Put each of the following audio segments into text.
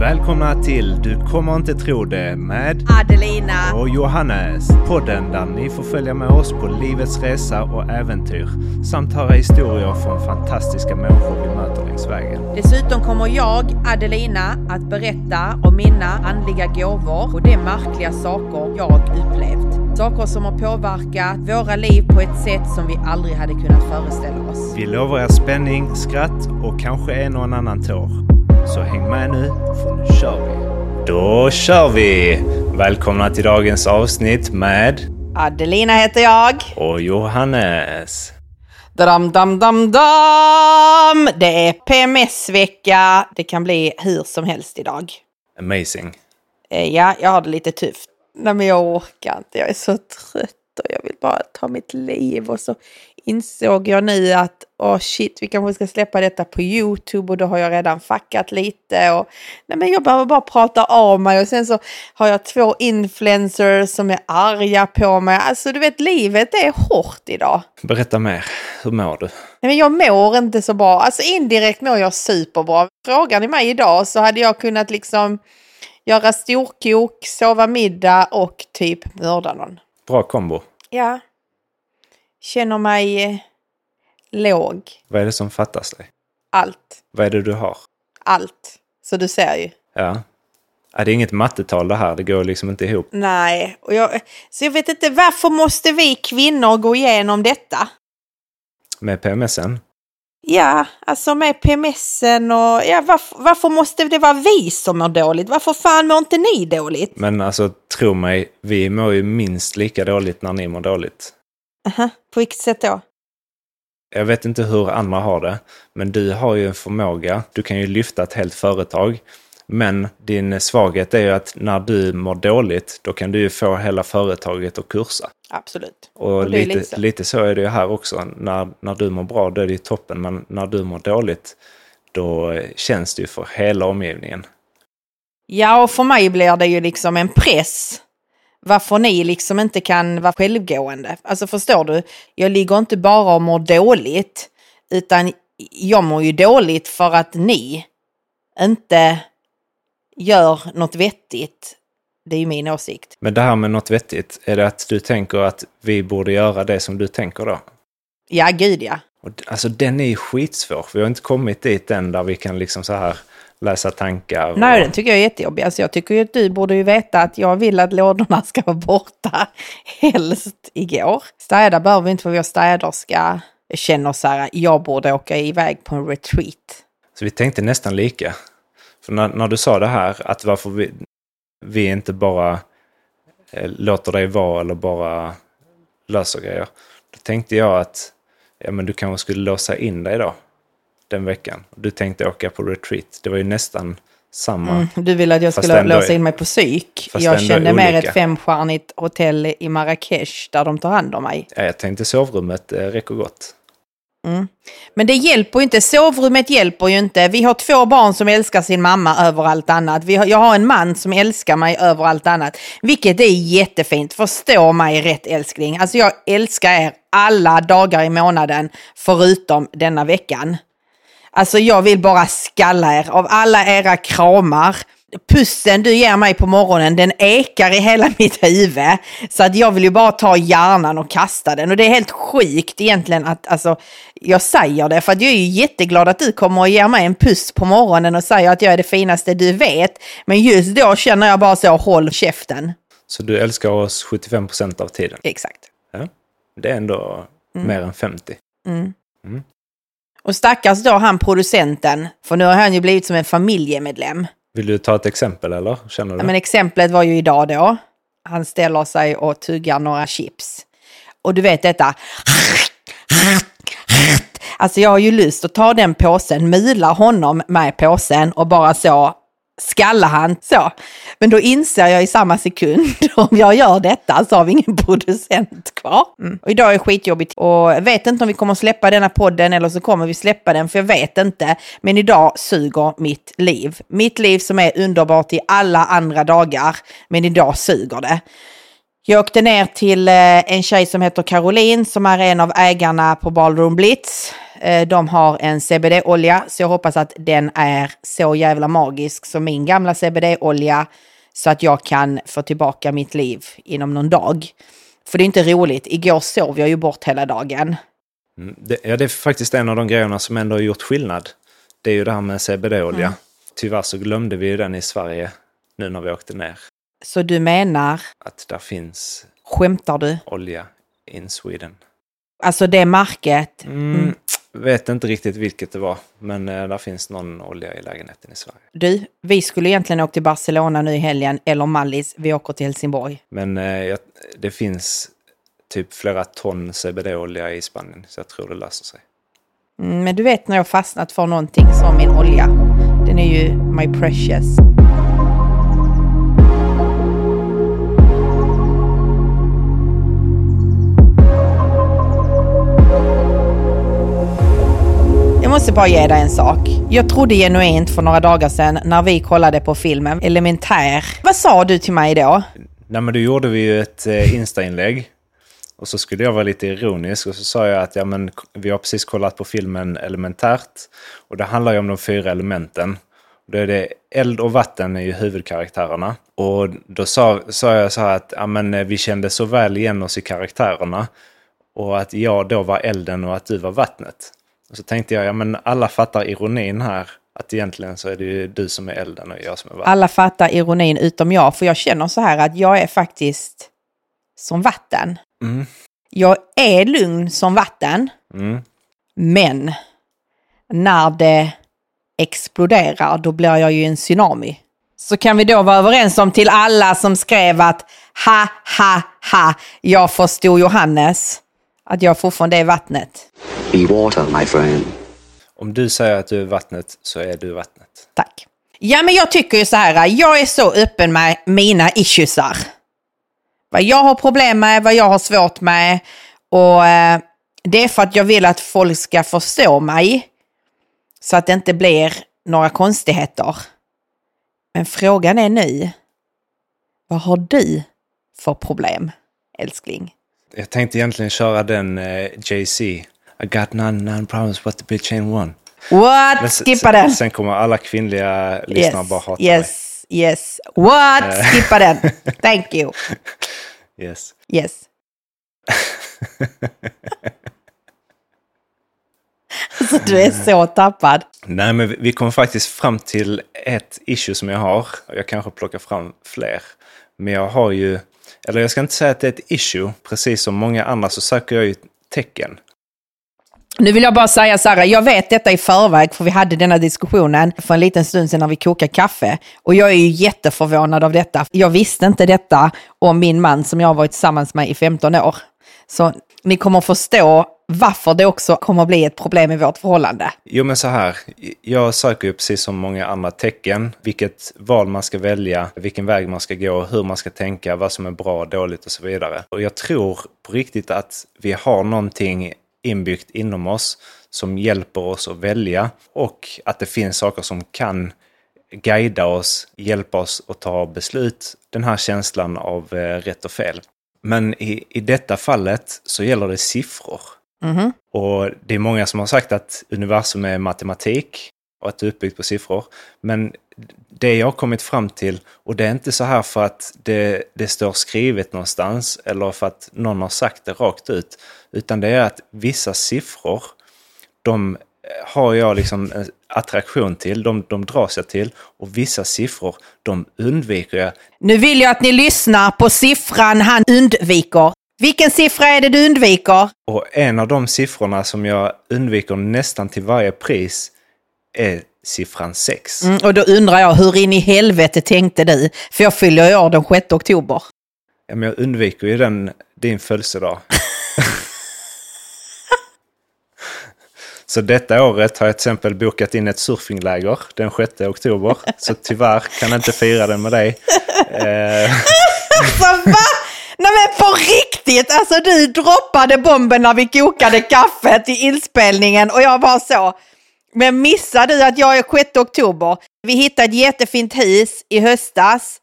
Välkomna till Du kommer inte tro det med Adelina. och Johannes. Podden där ni får följa med oss på livets resa och äventyr samt höra historier från fantastiska människor vi möter längs vägen. Dessutom kommer jag, Adelina, att berätta om mina andliga gåvor och de märkliga saker jag upplevt. Saker som har påverkat våra liv på ett sätt som vi aldrig hade kunnat föreställa oss. Vi lovar er spänning, skratt och kanske en och en annan tår. Så häng med nu, för nu kör vi! Då kör vi! Välkomna till dagens avsnitt med Adelina heter jag. och Johannes. Dam, dam, dam, dam! Det är PMS-vecka. Det kan bli hur som helst idag. Amazing. Eh, Ja, jag har det lite tufft. Nej, men jag orkar inte. Jag är så trött och jag vill bara ta mitt liv. Och så insåg jag nu att, åh shit, vi kanske ska släppa detta på YouTube och då har jag redan fuckat lite. Och, nej, men jag behöver bara prata av mig och sen så har jag två influencers som är arga på mig. Alltså du vet, livet är hårt idag. Berätta mer. Hur mår du? Nej, men jag mår inte så bra. Alltså indirekt mår jag superbra. Frågar ni mig idag så hade jag kunnat liksom göra storkok, sova middag och typ mörda någon. Bra kombo. Ja. Känner mig eh, låg. Vad är det som fattas dig? Allt. Vad är det du har? Allt. Så du ser ju. Ja. ja det är inget mattetal det här. Det går liksom inte ihop. Nej, och jag, så jag vet inte varför måste vi kvinnor gå igenom detta? Med PMSen. Ja, alltså med PMSen och ja, varför, varför måste det vara vi som mår dåligt? Varför fan mår inte ni dåligt? Men alltså, tro mig, vi mår ju minst lika dåligt när ni mår dåligt. Aha, på vilket sätt då? Jag vet inte hur andra har det, men du har ju en förmåga. Du kan ju lyfta ett helt företag. Men din svaghet är ju att när du mår dåligt, då kan du ju få hela företaget att kursa. Absolut. Och, Och lite, lite så. lite så är det ju här också. När, när du mår bra, då är det ju toppen. Men när du mår dåligt, då känns det ju för hela omgivningen. Ja, och för mig blir det ju liksom en press. Varför ni liksom inte kan vara självgående. Alltså förstår du? Jag ligger inte bara och mår dåligt. Utan jag mår ju dåligt för att ni inte gör något vettigt. Det är ju min åsikt. Men det här med något vettigt, är det att du tänker att vi borde göra det som du tänker då? Ja, gud ja. Och, alltså den är ju skitsvår. Vi har inte kommit dit än där vi kan liksom så här läsa tankar. och- Nej, den tycker jag är jättejobbig. Alltså jag tycker ju att du borde ju veta att jag vill att lådorna ska vara borta helst igår. Städa behöver vi inte för vår städerska känner så här, jag borde åka iväg på en retreat. Så vi tänkte nästan lika. För när, när du sa det här, att varför vi, vi inte bara eh, låter dig vara eller bara löser grejer. Då tänkte jag att ja, men du kanske skulle låsa in dig då, den veckan. Du tänkte åka på retreat. Det var ju nästan samma. Mm, du ville att jag skulle låsa in mig på psyk. Jag kände mer ett femstjärnigt hotell i Marrakesh där de tar hand om mig. Ja, jag tänkte sovrummet eh, räcker gott. Mm. Men det hjälper ju inte. Sovrummet hjälper ju inte. Vi har två barn som älskar sin mamma över allt annat. Vi har, jag har en man som älskar mig över allt annat. Vilket är jättefint. Förstå mig rätt älskling. Alltså jag älskar er alla dagar i månaden förutom denna veckan. Alltså jag vill bara skalla er av alla era kramar. Pussen du ger mig på morgonen, den ekar i hela mitt huvud. Så att jag vill ju bara ta hjärnan och kasta den. Och det är helt sjukt egentligen att alltså, jag säger det. För att jag är ju jätteglad att du kommer och ger mig en puss på morgonen och säger att jag är det finaste du vet. Men just då känner jag bara så, håll käften. Så du älskar oss 75 procent av tiden. Exakt. Ja. Det är ändå mer än 50. Och stackars då han producenten, för nu har han ju blivit som en familjemedlem. Vill du ta ett exempel eller? Känner du? Ja, men exemplet var ju idag då. Han ställer sig och tuggar några chips. Och du vet detta. Alltså jag har ju lust att ta den påsen, mula honom med påsen och bara så skalla han så. Men då inser jag i samma sekund, om jag gör detta så har vi ingen producent kvar. Mm. Och idag är skitjobbigt och jag vet inte om vi kommer släppa denna podden eller så kommer vi släppa den för jag vet inte. Men idag suger mitt liv. Mitt liv som är underbart i alla andra dagar, men idag suger det. Jag åkte ner till eh, en tjej som heter Caroline som är en av ägarna på Ballroom Blitz. Eh, de har en CBD-olja så jag hoppas att den är så jävla magisk som min gamla CBD-olja så att jag kan få tillbaka mitt liv inom någon dag. För det är inte roligt. Igår sov jag ju bort hela dagen. Mm, det, ja, det är faktiskt en av de grejerna som ändå har gjort skillnad. Det är ju det här med CBD-olja. Mm. Tyvärr så glömde vi ju den i Sverige nu när vi åkte ner. Så du menar? Att där finns Skämtar du? olja in Sweden. Alltså det märket? Mm, vet inte riktigt vilket det var, men eh, där finns någon olja i lägenheten i Sverige. Du, vi skulle egentligen åka till Barcelona nu i helgen, eller Mallis. Vi åker till Helsingborg. Men eh, jag- det finns typ flera ton CBD-olja i Spanien, så jag tror det löser sig. Mm, men du vet när jag fastnat för någonting som min olja. Den är ju my precious. Måste bara ge dig en sak. Jag trodde genuint för några dagar sedan när vi kollade på filmen Elementär. Vad sa du till mig då? Nej, men då gjorde vi ju ett eh, Insta-inlägg. Och så skulle jag vara lite ironisk och så sa jag att ja, men, vi har precis kollat på filmen Elementärt. Och det handlar ju om de fyra elementen. Och då är det eld och vatten är ju huvudkaraktärerna. Och då sa, sa jag så här att ja, men, eh, vi kände så väl igen oss i karaktärerna. Och att jag då var elden och att du var vattnet. Och så tänkte jag, ja men alla fattar ironin här. Att egentligen så är det ju du som är elden och jag som är vattnet. Alla fattar ironin utom jag, för jag känner så här att jag är faktiskt som vatten. Mm. Jag är lugn som vatten, Mm. men när det exploderar då blir jag ju en tsunami. Så kan vi då vara överens om till alla som skrev att ha, ha, ha, jag förstod Johannes, att jag fortfarande är vattnet. Be water, my friend. Om du säger att du är vattnet så är du vattnet. Tack. Ja, men jag tycker ju så här, jag är så öppen med mina issuesar. Vad jag har problem med, vad jag har svårt med. Och eh, det är för att jag vill att folk ska förstå mig. Så att det inte blir några konstigheter. Men frågan är nu, vad har du för problem, älskling? Jag tänkte egentligen köra den eh, JC. I got none, none problems but the bitch ain't one. What? Men Skippa sen, den. Sen kommer alla kvinnliga lyssnare bara hata yes, yes. What? Skippa den. Thank you. mig. Yes. Yes. alltså du är så tappad. Nej, men vi- vi kom faktiskt fram till ett issue som jag har. Jag kanske plockar fram fler. Men jag har ju, eller jag ska inte säga att det är ett issue. Precis som många andra så söker jag ju tecken. Nu vill jag bara säga så här, jag vet detta i förväg för vi hade denna diskussionen för en liten stund sedan när vi kokade kaffe. Och jag är ju jätteförvånad av detta. Jag visste inte detta om min man som jag har varit tillsammans med i 15 år. Så ni kommer förstå varför det också kommer bli ett problem i vårt förhållande. Jo, men så här. Jag söker ju precis som många andra tecken. Vilket val man ska välja, vilken väg man ska gå, hur man ska tänka, vad som är bra, dåligt och så vidare. Och jag tror på riktigt att vi har någonting inbyggt inom oss som hjälper oss att välja och att det finns saker som kan guida oss, hjälpa oss att ta beslut. Den här känslan av eh, rätt och fel. Men i, i detta fallet så gäller det siffror. Och det är många som har sagt att universum är matematik och att det är uppbyggt på siffror. Men det jag har kommit fram till, och det är inte så här för att det, det står skrivet någonstans eller för att någon har sagt det rakt ut, utan det är att vissa siffror, de har jag liksom en attraktion till, de, de dras jag till och vissa siffror, de undviker jag. Nu vill jag att ni lyssnar på siffran han undviker. Vilken siffra är det du undviker? Och en av de siffrorna som jag undviker nästan till varje pris är siffran 6. Mm, och då undrar jag, hur in i helvete tänkte du? För jag fyller ju år den 6 oktober. Ja, men jag undviker ju den, din födelsedag. Så detta året har jag till exempel bokat in ett surfingläger den 6 oktober. Så tyvärr kan jag inte fira den med dig. Eh. Alltså va? Nej men på riktigt, alltså du droppade bomben när vi kokade kaffet i inspelningen och jag var så. Men missade du att jag är 6 oktober? Vi hittade ett jättefint hus i höstas.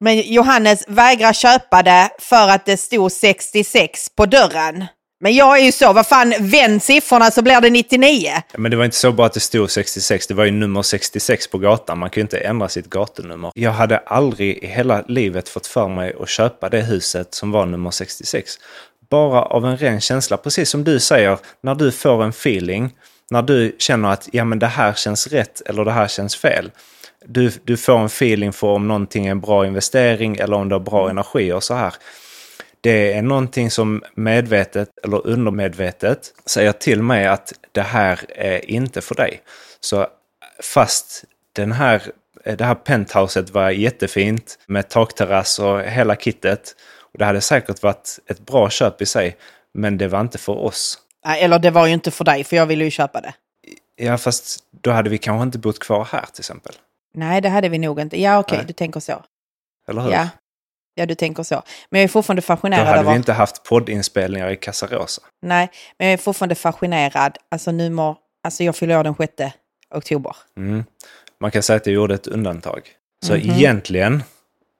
Men Johannes vägrar köpa det för att det stod 66 på dörren. Men jag är ju så, vad fan, vänd siffrorna så blir det 99. Men det var inte så bara att det stod 66, det var ju nummer 66 på gatan. Man kan ju inte ändra sitt gatunummer. Jag hade aldrig i hela livet fått för mig att köpa det huset som var nummer 66. Bara av en ren känsla, precis som du säger, när du får en feeling, när du känner att ja men det här känns rätt eller det här känns fel. Du, du får en feeling för om någonting är en bra investering eller om det har bra energi och så här det är någonting som medvetet eller undermedvetet säger till mig att det här är inte för dig. Så fast den här, det här penthouset var jättefint med takterrass och hela kittet. Och det hade säkert varit ett bra köp i sig, men det var inte för oss. Eller det var ju inte för dig, för jag ville ju köpa det. Ja, fast då hade vi kanske inte bott kvar här till exempel. Nej, det hade vi nog inte. Ja, okej, Nej. du tänker så. Eller hur? Ja. Ja, du tänker så. Men jag är fortfarande Då fascinerad hade över... vi inte haft poddinspelningar i Casarosa. Nej, men jag är fortfarande fascinerad. Alltså nummer... Alltså jag fyller år den 6 oktober. Mm. Man kan säga att jag gjorde ett undantag. Så Mhm. egentligen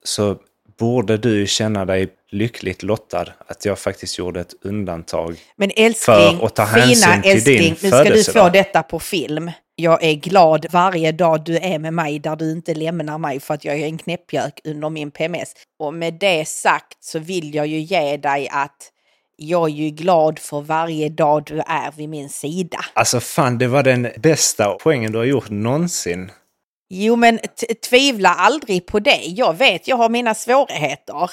så borde du känna dig lyckligt lottad att jag faktiskt gjorde ett undantag. Men älskling, För att ta fina hänsyn till älskling, din nu ska du få detta på film. Jag är glad varje dag du är med mig där du inte lämnar mig för att jag är en knäppjök under min PMS. Och med det sagt så vill jag ju ge dig att jag är ju glad för varje dag du är vid min sida. Alltså fan, det var den bästa poängen du har gjort någonsin. Jo, men tvivla aldrig på det. Jag vet, jag har mina svårigheter.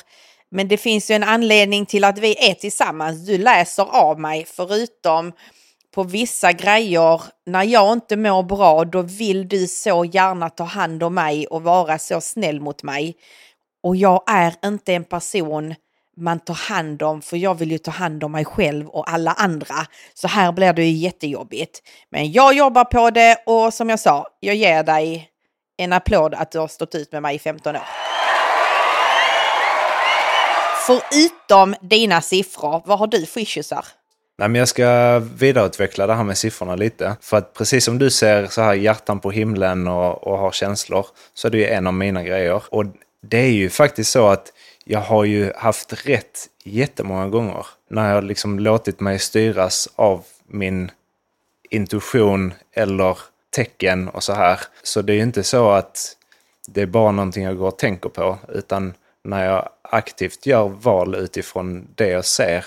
Men det finns ju en anledning till att vi är tillsammans. Du läser av mig, förutom på vissa grejer. När jag inte mår bra, då vill du så gärna ta hand om mig och vara så snäll mot mig. Och jag är inte en person man tar hand om, för jag vill ju ta hand om mig själv och alla andra. Så här blir det ju jättejobbigt. Men jag jobbar på det och som jag sa, jag ger dig en applåd att du har stått ut med mig i 15 år. Förutom dina siffror, vad har du för issuesar? Nej, men jag ska vidareutveckla det här med siffrorna lite. För att precis som du ser så här hjärtan på himlen och, och har känslor, så är det ju en av mina grejer. Och det är ju faktiskt så att jag har ju haft rätt jättemånga gånger när jag liksom låtit mig styras av min intuition eller tecken och så här. Så det är ju inte så att det är bara någonting jag går och tänker på, utan när jag aktivt gör val utifrån det jag ser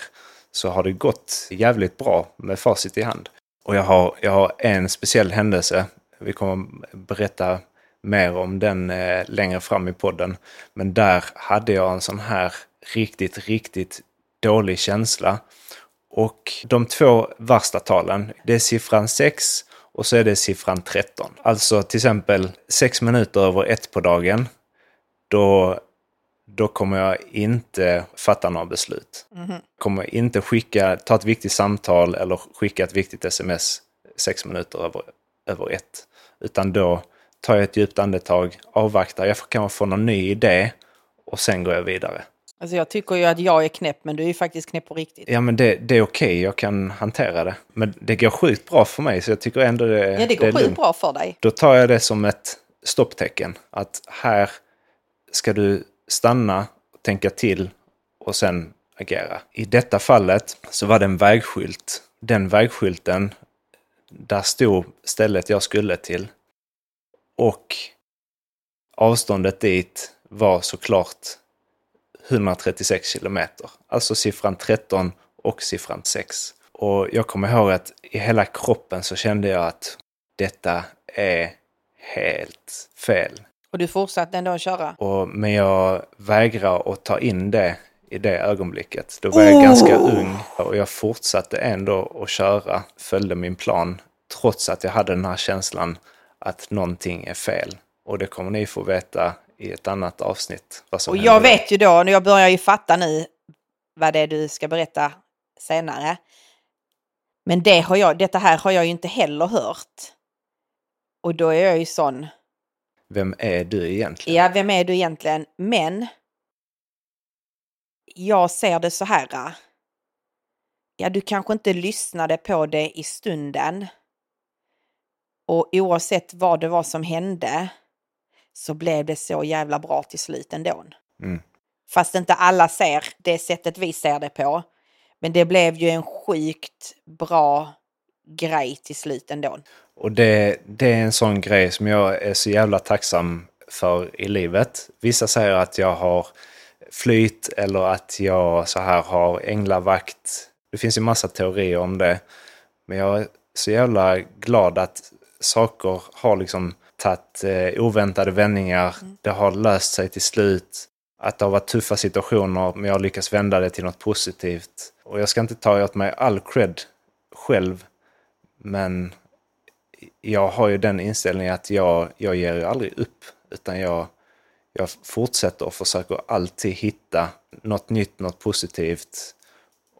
så har det gått jävligt bra med facit i hand. Och jag har, jag har en speciell händelse. Vi kommer berätta mer om den eh, längre fram i podden. Men där hade jag en sån här riktigt, riktigt dålig känsla. Och de två värsta talen, det är siffran 6 och så är det siffran 13. Alltså till exempel 6 minuter över ett på dagen. Då, då kommer jag inte fatta några beslut. Kommer inte skicka, ta ett viktigt samtal eller skicka ett viktigt sms sex minuter över, över ett. Utan då tar jag ett djupt andetag, avvaktar, jag kan få någon ny idé och sen går jag vidare. Alltså jag tycker ju att jag är knäpp, men du är ju faktiskt knäpp på riktigt. Ja men det, det är okej, jag kan hantera det. Men det går sjukt bra för mig så jag tycker ändå det, Ja, det går är sjukt bra för dig. Då tar jag det som ett stopptecken. Att här ska du stanna, tänka till och sen agera. I detta fallet så var det en vägskylt. Den vägskylten, där stod stället jag skulle till. Och avståndet dit var såklart 136 kilometer. Alltså siffran 13 och siffran 6. Och jag kommer ihåg att i hela kroppen så kände jag att detta är helt fel. Och du fortsatte ändå att köra. Och, men jag vägrar att ta in det i det ögonblicket. Då var jag ganska ung och jag fortsatte ändå att köra, följde min plan, trots att jag hade den här känslan att någonting är fel. Och det kommer ni få veta i ett annat avsnitt. Och jag då. vet ju då, jag börjar ju fatta nu vad det är du ska berätta senare. Men det har jag, detta här har jag ju inte heller hört. Och då är jag ju sån, Vem är du egentligen? ja vem är du egentligen? Men jag ser det så här. Ja, du kanske inte lyssnade på det i stunden. Och oavsett vad det var som hände så blev det så jävla bra till slut ändå. Mm. Fast inte alla ser det sättet vi ser det på. Men det blev ju en sjukt bra grej till slut ändå. Och det, det är en sån grej som jag är så jävla tacksam för i livet. Vissa säger att jag har flyt eller att jag så här har änglavakt. Det finns ju massa teorier om det. Men jag är så jävla glad att saker har liksom tagit eh, oväntade vändningar. Det har löst sig till slut. Att det har varit tuffa situationer men jag har lyckats vända det till något positivt. Och jag ska inte ta åt mig all cred själv. Men jag har ju den inställningen att jag, jag ger ju aldrig upp. Utan jag, jag fortsätter och försöker alltid hitta något nytt, något positivt.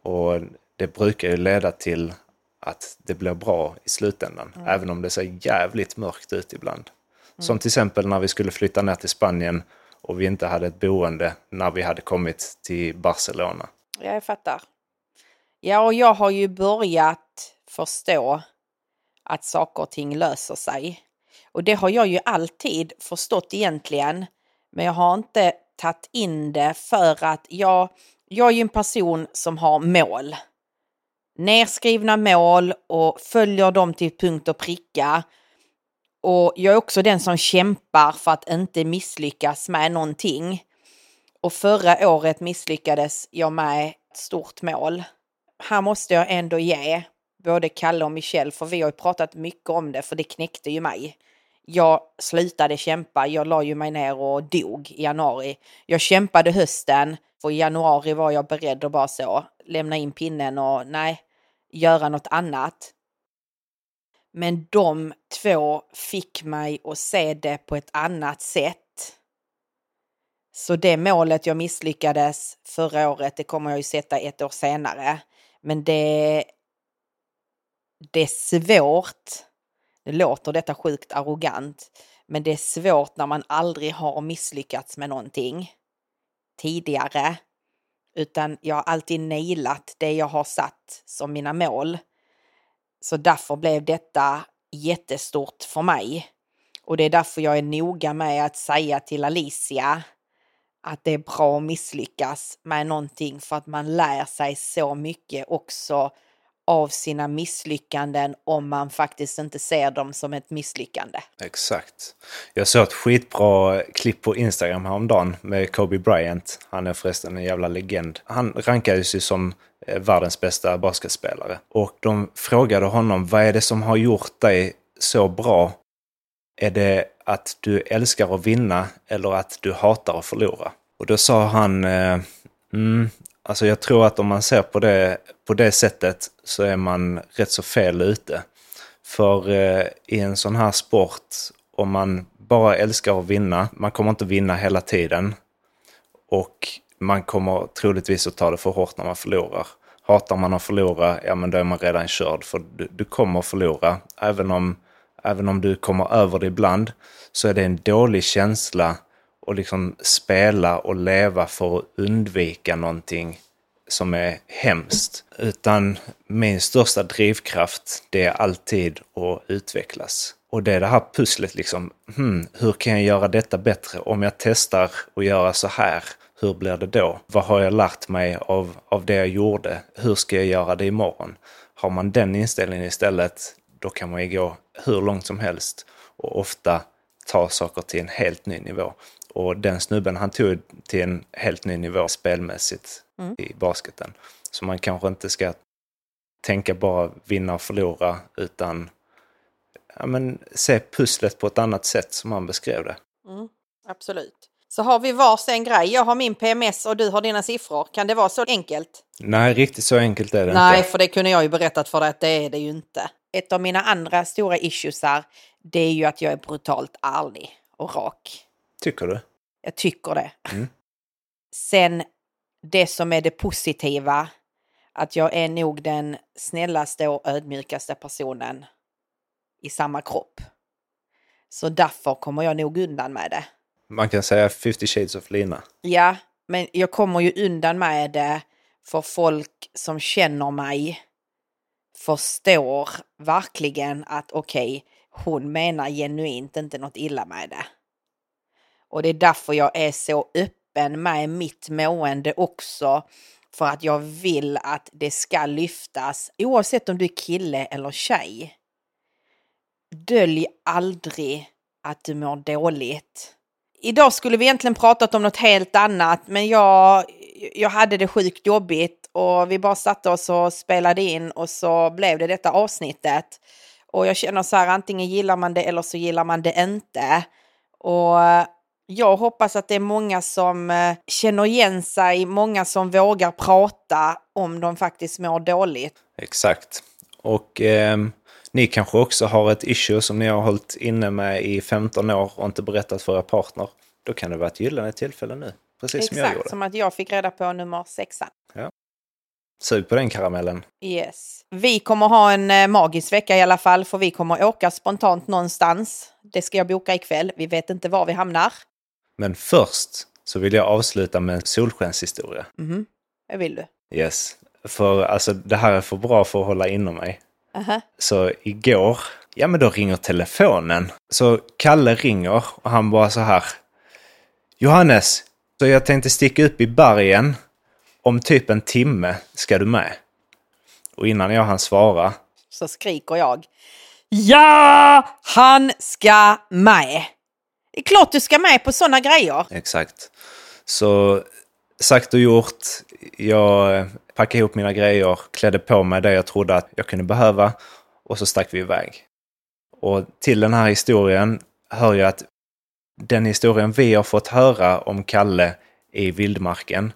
Och det brukar ju leda till att det blir bra i slutändan. Även om det ser jävligt mörkt ut ibland. Som till exempel när vi skulle flytta ner till Spanien och vi inte hade ett boende när vi hade kommit till Barcelona. Ja, jag fattar. Ja, och jag har ju börjat förstå att saker och ting löser sig. Och det har jag ju alltid förstått egentligen. Men jag har inte tagit in det för att jag, jag är ju en person som har mål. Nerskrivna mål och följer dem till punkt och pricka. Och jag är också den som kämpar för att inte misslyckas med någonting. Och förra året misslyckades jag med ett stort mål. Här måste jag ändå ge både Kalle och Michelle, för vi har ju pratat mycket om det, för det knäckte ju mig. Jag slutade kämpa, jag la ju mig ner och dog i januari. Jag kämpade hösten, för i januari var jag beredd att bara så lämna in pinnen och nej, göra något annat. Men de två fick mig att se det på ett annat sätt. Så det målet jag misslyckades förra året, det kommer jag ju sätta ett år senare. Men det, det är svårt. Det låter detta sjukt arrogant. Men det är svårt när man aldrig har misslyckats med någonting tidigare. Utan jag har alltid nailat det jag har satt som mina mål. Så därför blev detta jättestort för mig. Och det är därför jag är noga med att säga till Alicia att det är bra att misslyckas med någonting för att man lär sig så mycket också av sina misslyckanden om man faktiskt inte ser dem som ett misslyckande. Exakt. Jag såg ett skitbra klipp på Instagram häromdagen med Kobe Bryant. Han är förresten en jävla legend. Han rankades ju som eh, världens bästa basketspelare. Och de frågade honom, vad är det som har gjort dig så bra? Är det att du älskar att vinna eller att du hatar att förlora? Och då sa han, eh, mm, alltså jag tror att om man ser på det på det sättet så är man rätt så fel ute. För eh, i en sån här sport, om man bara älskar att vinna, man kommer inte vinna hela tiden. Och man kommer troligtvis att ta det för hårt när man förlorar. Hatar man att förlora, ja men då är man redan körd. För du, du kommer att förlora. Även om, även om du kommer över det ibland så är det en dålig känsla och liksom spela och leva för att undvika någonting som är hemskt. Utan min största drivkraft, det är alltid att utvecklas. Och det är det här pusslet liksom, hmm, hur kan jag göra detta bättre? Om jag testar att göra så här, hur blir det då? Vad har jag lärt mig av, av det jag gjorde? Hur ska jag göra det imorgon? Har man den inställningen istället, då kan man ju gå hur långt som helst och ofta ta saker till en helt ny nivå. Och den snubben han tog till en helt ny nivå spelmässigt mm. i basketen. Så man kanske inte ska tänka bara vinna och förlora utan ja, men, se pusslet på ett annat sätt som han beskrev det. Mm, absolut. Så har vi varsin grej. Jag har min PMS och du har dina siffror. Kan det vara så enkelt? Nej, riktigt så enkelt är det Nej, inte. för det kunde jag ju berättat för dig att det är det ju inte. Ett av mina andra stora issues här, det är ju att jag är brutalt ärlig och rak. Tycker du? Jag tycker det. Mm. Sen det som är det positiva, att jag är nog den snällaste och ödmjukaste personen i samma kropp. Så därför kommer jag nog undan med det. Man kan säga 50 shades of Lina. Ja, men jag kommer ju undan med det för folk som känner mig förstår verkligen att okej, okay, hon menar genuint inte något illa med det. Och det är därför jag är så öppen med mitt mående också. För att jag vill att det ska lyftas oavsett om du är kille eller tjej. Dölj aldrig att du mår dåligt. Idag skulle vi egentligen pratat om något helt annat men jag, jag hade det sjukt jobbigt och vi bara satte oss och spelade in och så blev det detta avsnittet. Och jag känner så här, antingen gillar man det eller så gillar man det inte. Och jag hoppas att det är många som eh, känner igen sig, många som vågar prata om de faktiskt mår dåligt. Exakt. Och eh, ni kanske också har ett issue som ni har hållit inne med i 15 år och inte berättat för er partner. Då kan det vara ett gyllene tillfälle nu. Precis som jag Exakt gjorde. som att jag fick reda på nummer sexan. Sug på den karamellen. Yes. Vi kommer ha en eh, magisk vecka i alla fall för vi kommer åka spontant någonstans. Det ska jag boka ikväll. Vi vet inte var vi hamnar. Men först så vill jag avsluta med en solskenshistoria. Mhm. Det vill du? Yes. För alltså det här är för bra för att hålla inom mig. Aha. Så igår, ja men då ringer telefonen. Så Kalle ringer och han bara så här. Johannes, så jag tänkte sticka upp i bergen. Om typ en timme ska du med. Och innan jag hann svara. Så skriker jag. Ja, han ska med! Det är klart du ska med på sådana grejer. Exakt. Så sagt och gjort. Jag packade ihop mina grejer, klädde på mig det jag trodde att jag kunde behöva och så stack vi iväg. Och till den här historien hör jag att den historien vi har fått höra om Kalle i vildmarken,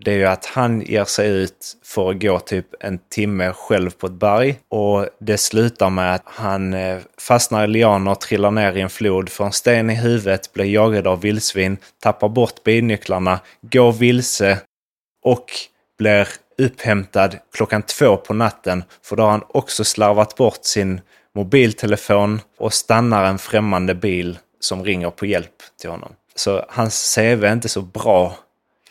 det är ju att han ger sig ut för att gå typ en timme själv på ett berg. Och det slutar med att han eh, fastnar i lianer, trillar ner i en flod, får en sten i huvudet, blir jagad av vildsvin, tappar bort bilnycklarna, går vilse och blir upphämtad klockan två på natten. För då har han också slarvat bort sin mobiltelefon och stannar en främmande bil som ringer på hjälp till honom. Så hans CV är inte så bra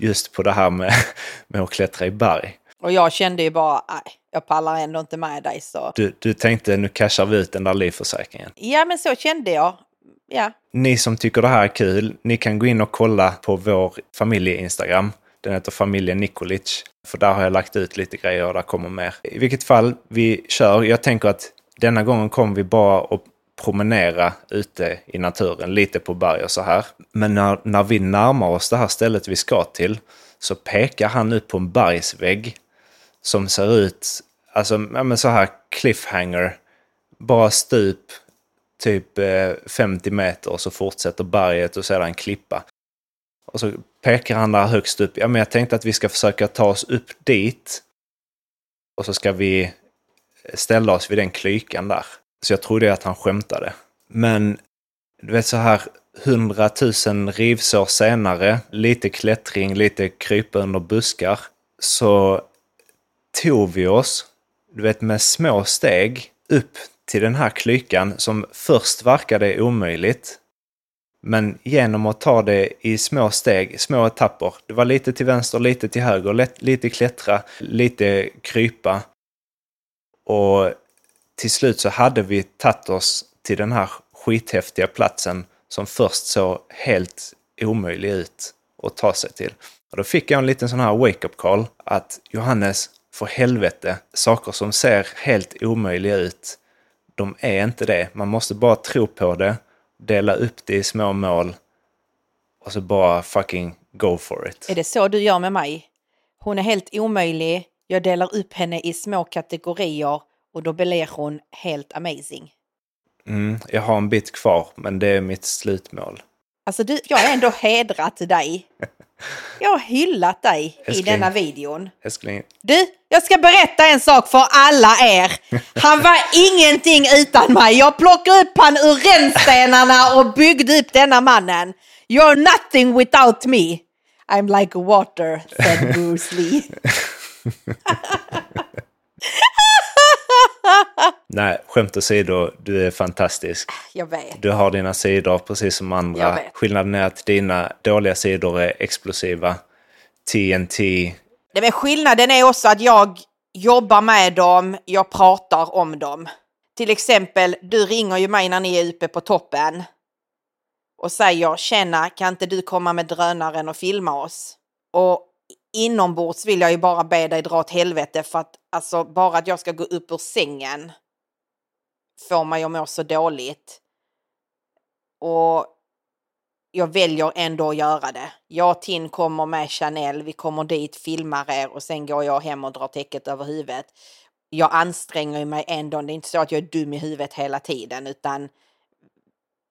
just på det här med, med att klättra i berg. Och jag kände ju bara, nej, jag pallar ändå inte med dig så. Du, du tänkte nu cashar vi ut den där livförsäkringen. Ja, men så kände jag. Ja, Ni som tycker det här är kul, ni kan gå in och kolla på vår familje-instagram. Den heter familjen Nikolic. För där har jag lagt ut lite grejer och där kommer mer. I vilket fall, vi kör. Jag tänker att denna gången kommer vi bara att promenera ute i naturen, lite på berg och så här. Men när, när vi närmar oss det här stället vi ska till så pekar han ut på en bergsvägg som ser ut, alltså ja, men så här cliffhanger, bara stup, typ eh, 50 meter och så fortsätter berget och sedan klippa. Och så pekar han där högst upp. Ja, men jag tänkte att vi ska försöka ta oss upp dit. Och så ska vi ställa oss vid den klykan där. Så jag trodde att han skämtade. Men du vet så här hundratusen rivsår senare, lite klättring, lite krypa under buskar, så tog vi oss, du vet med små steg, upp till den här klykan som först verkade omöjligt. Men genom att ta det i små steg, små etapper. Det var lite till vänster, lite till höger, lite klättra, lite krypa. Och till slut så hade vi tagit oss till den här skithäftiga platsen som först såg helt omöjlig ut att ta sig till. Och då fick jag en liten sån här wake-up call att Johannes, för helvete, saker som ser helt omöjliga ut, de är inte det. Man måste bara tro på det, dela upp det i små mål och så bara fucking go for it. är det så du gör med mig? Hon är helt omöjlig. Jag delar upp henne i små kategorier och då blir hon helt amazing. Mm, jag har en bit kvar, men det är mitt slutmål. Alltså du, jag har ändå hedrat dig. Jag har hyllat dig i Älskling. denna videon. Älskling, Du, jag ska berätta en sak för alla er. Han var ingenting utan mig. Jag plockade upp han ur rännstenarna och byggde upp denna mannen. You're nothing without me. I'm like water, said Bruce Lee. nej, skämt åsido, du är fantastisk. Jag vet. Du har dina sidor precis som Jag andra. vet. Skillnaden är att dina dåliga sidor är explosiva. TNT. Det med skillnaden är också att jag jobbar med dem, jag pratar om dem. Till exempel, du ringer ju mig när ni är uppe på toppen. och säger tjena, kan inte du komma med drönaren och filma oss? Och inombords vill jag ju bara be dig dra åt helvete för att alltså bara att jag ska gå upp ur sängen får mig att må så dåligt. Och jag väljer ändå att göra det. Jag och Tin kommer med Chanel, vi kommer dit, filmar er och sen går jag hem och drar täcket över huvudet. Jag anstränger mig ändå, det är inte så att jag är dum i huvudet hela tiden utan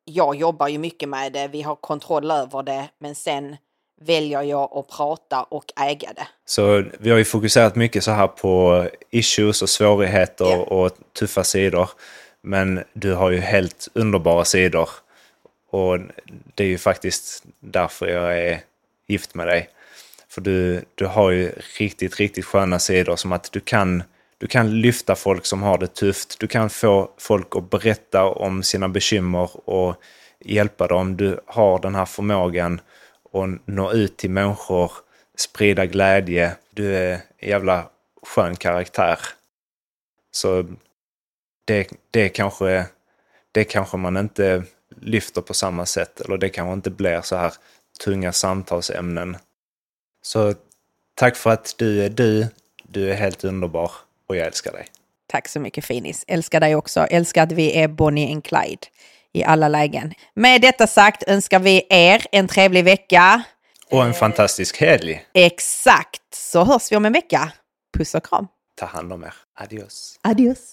jag jobbar ju mycket med det, vi har kontroll över det, men sen väljer jag att prata och äga det. Så vi har ju fokuserat mycket så här på issues och svårigheter Ja. och tuffa sidor. Men du har ju helt underbara sidor. Och det är ju faktiskt därför jag är gift med dig. För du, du har ju riktigt, riktigt sköna sidor som att du kan, du kan lyfta folk som har det tufft. Du kan få folk att berätta om sina bekymmer och hjälpa dem. Du har den här förmågan att nå ut till människor, sprida glädje. Du är en jävla skön karaktär. Så det, det, kanske, det kanske man inte lyfter på samma sätt. Eller det kanske inte blir så här tunga samtalsämnen. Så tack för att du är du. Du är helt underbar och jag älskar dig. Tack så mycket Finis. Älskar dig också. Älskar att vi är Bonnie and Clyde i alla lägen. Med detta sagt önskar vi er en trevlig vecka. Och en fantastisk helg. Exakt, så hörs vi om en vecka. Puss och kram. Ta hand om er. Adios. Adios.